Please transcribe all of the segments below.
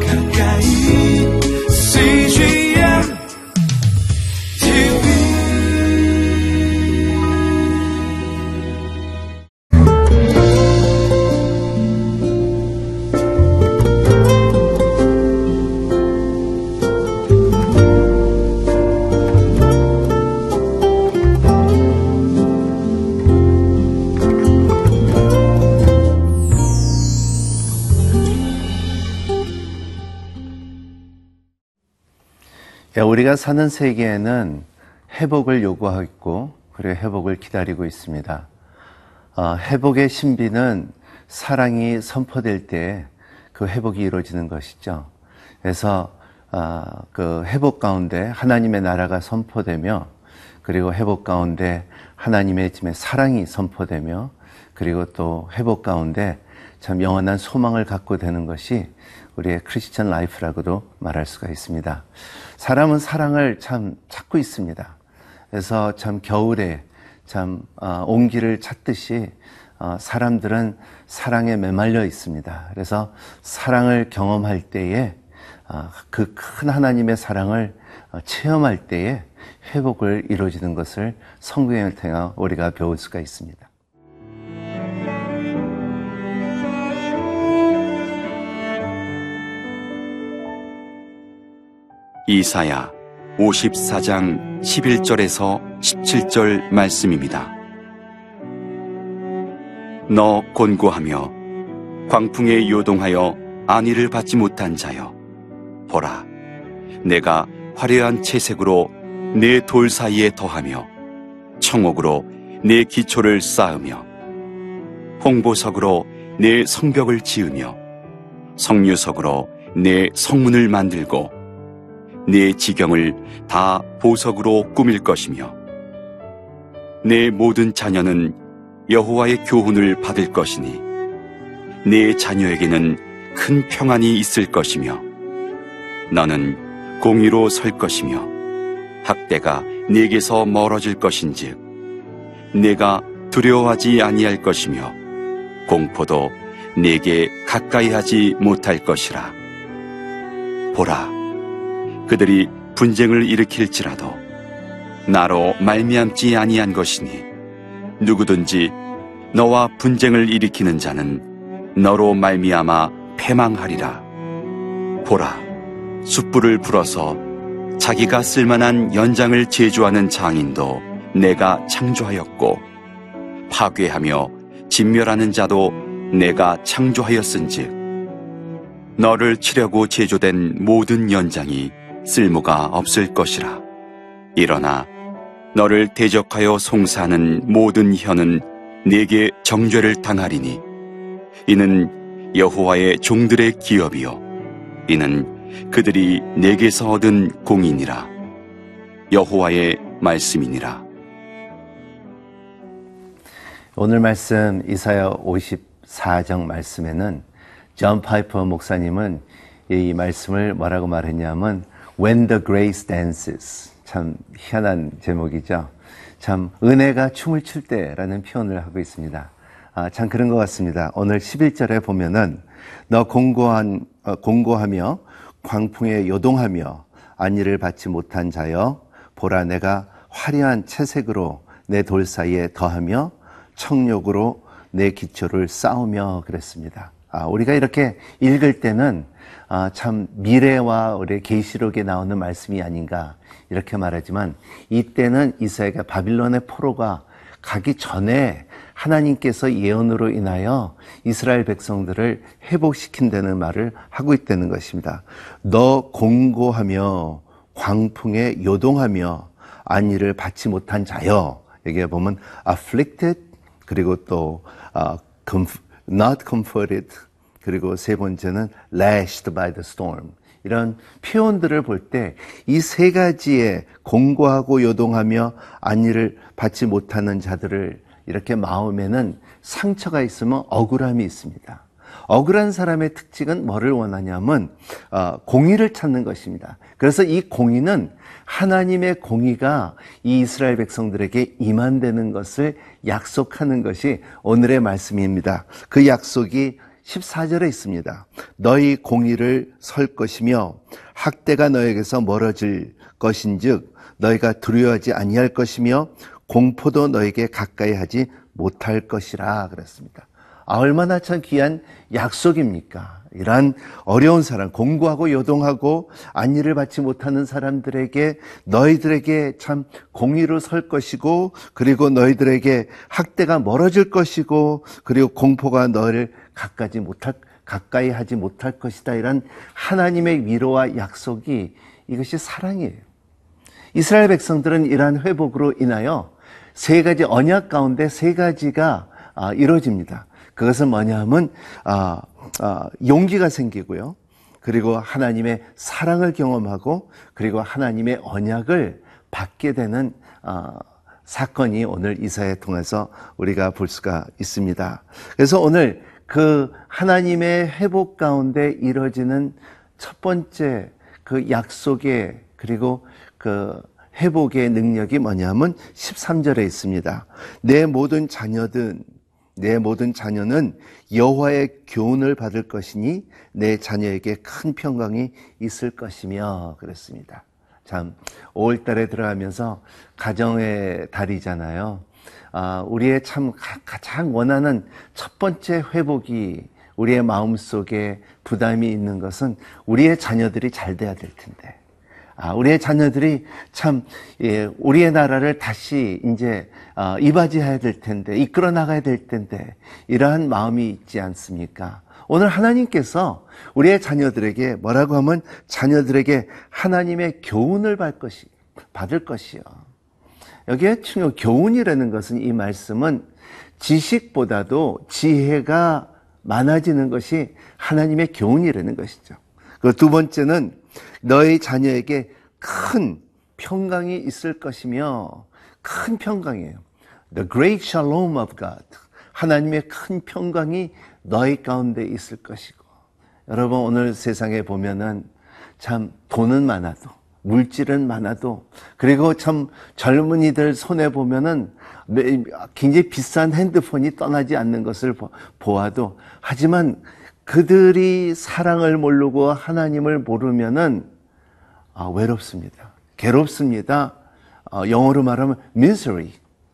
가까 우리가 사는 세계에는 회복을 요구하고 있고 그리고 회복을 기다리고 있습니다. 어, 회복의 신비는 사랑이 선포될 때 그 회복이 이루어지는 것이죠. 그래서 어, 그 회복 가운데 하나님의 나라가 선포되며 그리고 회복 가운데 하나님의 짐의 사랑이 선포되며 그리고 또 회복 가운데 참 영원한 소망을 갖고 되는 것이 우리의 크리스천 life라고도 말할 수가 있습니다. 사람은 사랑을 참 찾고 있습니다. 그래서 참 겨울에 참 어, 온기를 찾듯이 어, 사람들은 사랑에 메말라 있습니다. 그래서 사랑을 경험할 때에 어, 그큰 하나님의 사랑을 체험할 때에 회복을 이루어지는 것을 성경을 통해 우리가 배울 수가 있습니다. 이사야 54장 11절에서 17절 말씀입니다. 너 곤고하며 광풍에 요동하여 안위를 받지 못한 자여 보라 내가 화려한 채색으로 내 돌 사이에 더하며 청옥으로 내 기초를 쌓으며 홍보석으로 내 성벽을 지으며 성유석으로 내 성문을 만들고 내 지경을 다 보석으로 꾸밀 것이며 내 모든 자녀는 여호와의 교훈을 받을 것이니 내 자녀에게는 큰 평안이 있을 것이며 너는 공의로 설 것이며 학대가 네게서 멀어질 것인즉 내가 두려워하지 아니할 것이며 공포도 내게 가까이 하지 못할 것이라. 보라 그들이 분쟁을 일으킬지라도 나로 말미암지 아니한 것이니 누구든지 너와 분쟁을 일으키는 자는 너로 말미암아 패망하리라. 보라 숯불을 불어서 자기가 쓸만한 연장을 제조하는 장인도 내가 창조하였고 파괴하며 진멸하는 자도 내가 창조하였은즉 너를 치려고 제조된 모든 연장이 쓸모가 없을 것이라. 일어나 너를 대적하여 송사하는 모든 혀는 네게 정죄를 당하리니. 이는 여호와의 종들의 기업이요. 이는 그들이 내게서 얻은 공이니라. 여호와의 말씀이니라. 오늘 말씀 이사야 54장 말씀에는 존 파이퍼 목사님은 이 말씀을 뭐라고 말했냐면 When the grace dances 참 희한한 제목이죠. 참 은혜가 춤을 출 때라는 표현을 하고 있습니다. 아, 참 그런 것 같습니다. 오늘 11절에 보면은 너 곤고한 어, 곤고하며 광풍에 요동하며 안위를 받지 못한 자여 보라 내가 화려한 채색으로 내 돌 사이에 더하며 청력으로 내 기초를 쌓으며 그랬습니다. 아, 우리가 이렇게 읽을 때는 아, 참 미래와 우리 계시록에 나오는 말씀이 아닌가 이렇게 말하지만 이때는 이스라엘가 바빌론의 포로가 가기 전에 하나님께서 예언으로 인하여 이스라엘 백성들을 회복시킨다는 말을 하고 있다는 것입니다. 너 공고하며 광풍에 요동하며 안위를 받지 못한 자여 여기에 보면 afflicted 그리고 또 uh, not comforted 그리고 세 번째는 lashed by the storm. 이런 표현들을 볼 때 이 세 가지의 공고하고 요동하며 안위를 받지 못하는 자들을 이렇게 마음에는 상처가 있으면 억울함이 있습니다. 억울한 사람의 특징은 뭐를 원하냐면 어, 공의를 찾는 것입니다. 그래서 이 공의는 하나님의 공의가 이 이스라엘 백성들에게 임한되는 것을 약속하는 것이 오늘의 말씀입니다. 그 약속이 14절에 있습니다. 너희 공의를 설 것이며 학대가 너에게서 멀어질 것인즉 너희가 두려워하지 아니할 것이며 공포도 너에게 가까이 하지 못할 것이라 그랬습니다. 아, 얼마나 참 귀한 약속입니까? 이러한 어려운 사람, 공부하고 요동하고 안일을 받지 못하는 사람들에게 너희들에게 참 공의로 설 것이고 그리고 너희들에게 학대가 멀어질 것이고 그리고 공포가 너희를 가까이 못할 가까이 하지 못할 것이다. 이런 하나님의 위로와 약속이 이것이 사랑이에요. 이스라엘 백성들은 이러한 회복으로 인하여 세 가지 언약 가운데 세 가지가 아, 이루어집니다. 그것은 뭐냐 하면 아, 아, 용기가 생기고요. 그리고 하나님의 사랑을 경험하고 그리고 하나님의 언약을 받게 되는 아, 사건이 오늘 이사에 통해서 우리가 볼 수가 있습니다. 그래서 오늘 그 하나님의 회복 가운데 이루어지는 첫 번째 그 약속의 그리고 그 회복의 능력이 뭐냐면 13절에 있습니다. 내 모든 자녀든 내 모든 자녀는 여호와의 교훈을 받을 것이니 내 자녀에게 큰 평강이 있을 것이며 그랬습니다. 참 5월 달에 들어가면서 가정의 달이잖아요. 아, 우리의 참 가장 원하는 첫 번째 회복이 우리의 마음 속에 부담이 있는 것은 우리의 자녀들이 잘 돼야 될 텐데. 아, 우리의 자녀들이 참, 예, 우리의 나라를 다시 이제, 어, 이바지해야 될 텐데, 이끌어 나가야 될 텐데, 이러한 마음이 있지 않습니까? 오늘 하나님께서 우리의 자녀들에게 뭐라고 하면 자녀들에게 하나님의 교훈을 받을 것이, 받을 것이요. 여기에 중요 교훈이라는 것은 이 말씀은 지식보다도 지혜가 많아지는 것이 하나님의 교훈이라는 것이죠. 그 두 번째는 너희 자녀에게 큰 평강이 있을 것이며 큰 평강이에요. The great shalom of God. 하나님의 큰 평강이 너희 가운데 있을 것이고. 여러분 오늘 세상에 보면은 참 돈은 많아도 물질은 많아도 그리고 참 젊은이들 손에 보면은 굉장히 비싼 핸드폰이 떠나지 않는 것을 보아도 하지만 그들이 사랑을 모르고 하나님을 모르면은 아, 외롭습니다. 괴롭습니다. 어, 영어로 말하면 misery.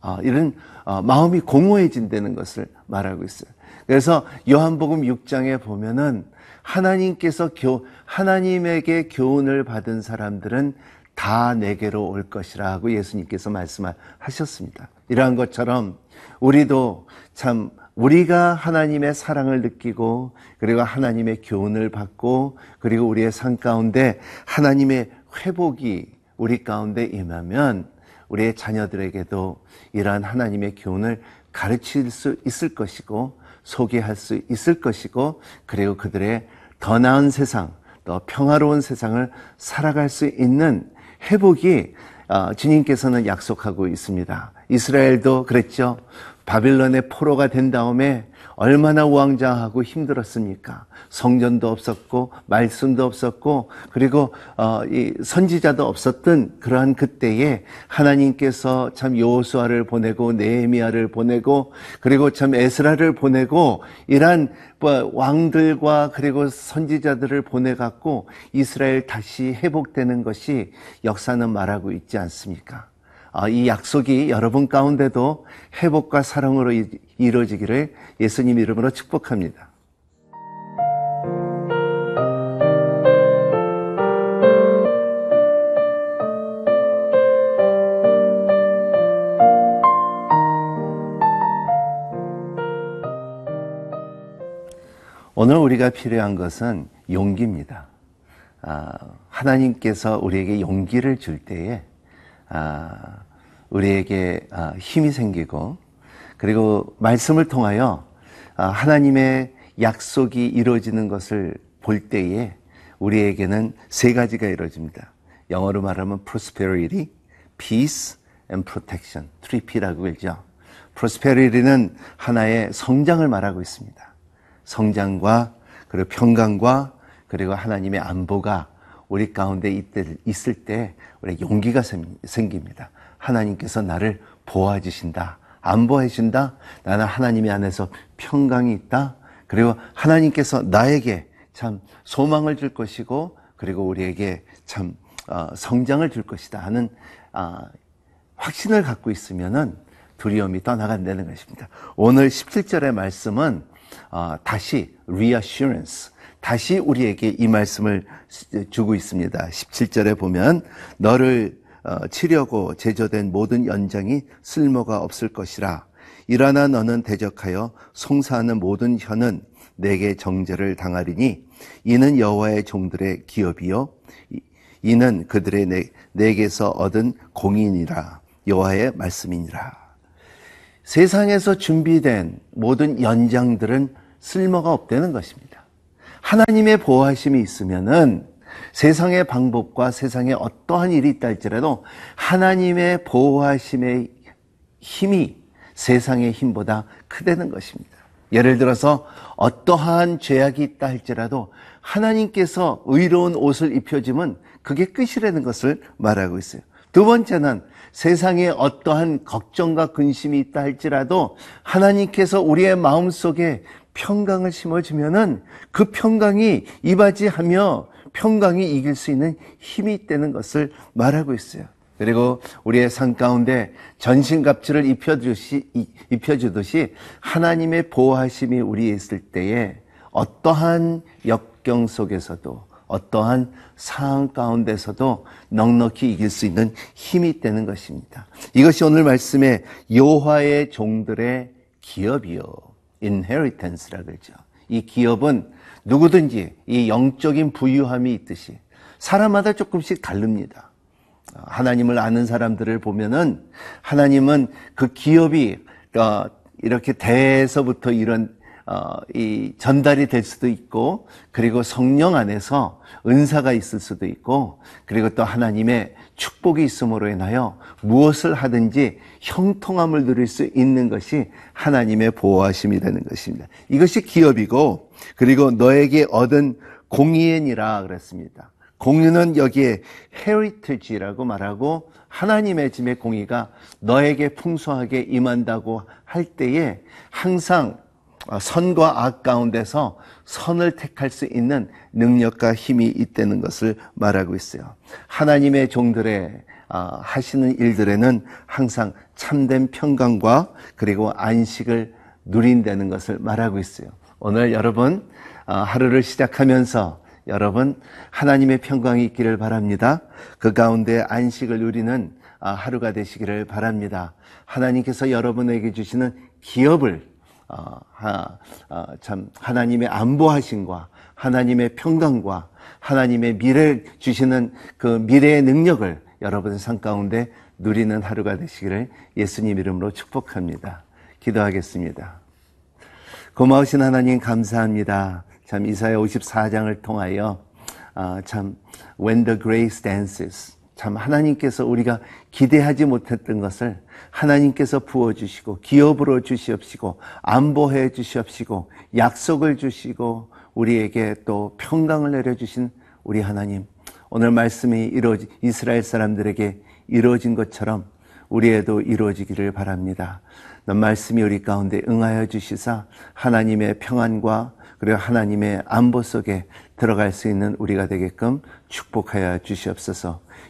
아, 이런 어, 마음이 공허해진다는 것을 말하고 있어요. 그래서 요한복음 6장에 보면은 하나님께서 교, 하나님에게 교훈을 받은 사람들은 다 내게로 올 것이라 하고 예수님께서 말씀하셨습니다. 이러한 것처럼 우리도 참 우리가 하나님의 사랑을 느끼고 그리고 하나님의 교훈을 받고 그리고 우리의 삶 가운데 하나님의 회복이 우리 가운데 임하면 우리의 자녀들에게도 이러한 하나님의 교훈을 가르칠 수 있을 것이고 소개할 수 있을 것이고 그리고 그들의 더 나은 세상, 더 평화로운 세상을 살아갈 수 있는 회복이 어, 주님께서는 약속하고 있습니다. 이스라엘도 그랬죠. 바빌론의 포로가 된 다음에 얼마나 우왕좌하고 힘들었습니까? 성전도 없었고 말씀도 없었고 그리고 어, 이 선지자도 없었던 그러한 그때에 하나님께서 참 여호수아를 보내고 네헤미야를 보내고 그리고 참 에스라를 보내고 이러한 뭐 왕들과 그리고 선지자들을 보내 갖고 이스라엘 다시 회복되는 것이 역사는 말하고 있지 않습니까? 아, 이 약속이 여러분 가운데도 회복과 사랑으로 이루어지기를 예수님 이름으로 축복합니다. 오늘 우리가 필요한 것은 용기입니다. 아, 하나님께서 우리에게 용기를 줄 때에 아, 우리에게 아, 힘이 생기고 그리고 말씀을 통하여 아, 하나님의 약속이 이루어지는 것을 볼 때에 우리에게는 세 가지가 이루어집니다. 영어로 말하면 prosperity, peace and protection. 3P라고 읽죠. prosperity는 하나의 성장을 말하고 있습니다. 성장과 그리고 평강과 그리고 하나님의 안보가 우리 가운데 있을 때 우리 용기가 생깁니다. 하나님께서 나를 보호해 주신다. 안 보호해 준다. 나는 하나님의 안에서 평강이 있다. 그리고 하나님께서 나에게 참 소망을 줄 것이고 그리고 우리에게 참 어, 성장을 줄 것이다 하는 아, 확신을 갖고 있으면은 두려움이 떠나간다는 것입니다. 오늘 17절의 말씀은 어, 다시 reassurance, 다시 우리에게 이 말씀을 주고 있습니다. 17절에 보면 너를 어, 치려고 제조된 모든 연장이 쓸모가 없을 것이라. 일어나 너는 대적하여 송사하는 모든 혀는 내게 정죄를 당하리니 이는 여호와의 종들의 기업이요 이는 그들의 내, 내게서 얻은 공인이라 여호와의 말씀이니라. 세상에서 준비된 모든 연장들은 쓸모가 없다는 것입니다. 하나님의 보호하심이 있으면은 세상의 방법과 세상에 어떠한 일이 있다 할지라도 하나님의 보호하심의 힘이 세상의 힘보다 크다는 것입니다. 예를 들어서 어떠한 죄악이 있다 할지라도 하나님께서 의로운 옷을 입혀주면 그게 끝이라는 것을 말하고 있어요. 두 번째는 세상에 어떠한 걱정과 근심이 있다 할지라도 하나님께서 우리의 마음 속에 평강을 심어주면은 그 평강이 이바지하며 평강이 이길 수 있는 힘이 있다는 것을 말하고 있어요. 그리고 우리의 삶 가운데 전신갑주를 입혀주시, 입혀주듯이 하나님의 보호하심이 우리에 있을 때에 어떠한 역경 속에서도 어떠한 상황 가운데서도 넉넉히 이길 수 있는 힘이 있다는 것입니다. 이것이 오늘 말씀의 여호와의 종들의 기업이요. Inheritance라 그러죠. 이 기업은 누구든지 이 영적인 부유함이 있듯이 사람마다 조금씩 다릅니다. 하나님을 아는 사람들을 보면은 하나님은 그 기업이 어, 이렇게 대에서부터 이런 어, 이 전달이 될 수도 있고 그리고 성령 안에서 은사가 있을 수도 있고 그리고 또 하나님의 축복이 있음으로 인하여 무엇을 하든지 형통함을 누릴 수 있는 것이 하나님의 보호하심이 되는 것입니다. 이것이 기업이고 그리고 너에게 얻은 공의엔이라 그랬습니다. 공유는 여기에 heritage라고 말하고 하나님의 짐의 공의가 너에게 풍성하게 임한다고 할 때에 항상 어, 선과 악 가운데서 선을 택할 수 있는 능력과 힘이 있다는 것을 말하고 있어요. 하나님의 종들의 어, 하시는 일들에는 항상 참된 평강과 그리고 안식을 누린다는 것을 말하고 있어요. 오늘 여러분 어, 하루를 시작하면서 여러분 하나님의 평강이 있기를 바랍니다. 그 가운데 안식을 누리는 하루가 되시기를 바랍니다. 하나님께서 여러분에게 주시는 기업을 어, 하, 어, 참 하나님의 안보하심과 하나님의 평강과 하나님의 미래 주시는 그 미래의 능력을 여러분의 삶 가운데 누리는 하루가 되시기를 예수님 이름으로 축복합니다. 기도하겠습니다. 고마우신 하나님 감사합니다. 참 이사야 54장을 통하여 아, 참 when the grace dances 참 하나님께서 우리가 기대하지 못했던 것을 하나님께서 부어주시고 기업으로 주시옵시고 안보해 주시옵시고 약속을 주시고 우리에게 또 평강을 내려주신 우리 하나님 오늘 말씀이 이루어지 이스라엘 사람들에게 이루어진 것처럼 우리에도 이루어지기를 바랍니다. 넌 말씀이 우리 가운데 응하여 주시사 하나님의 평안과 그리고 하나님의 안보 속에 들어갈 수 있는 우리가 되게끔 축복하여 주시옵소서.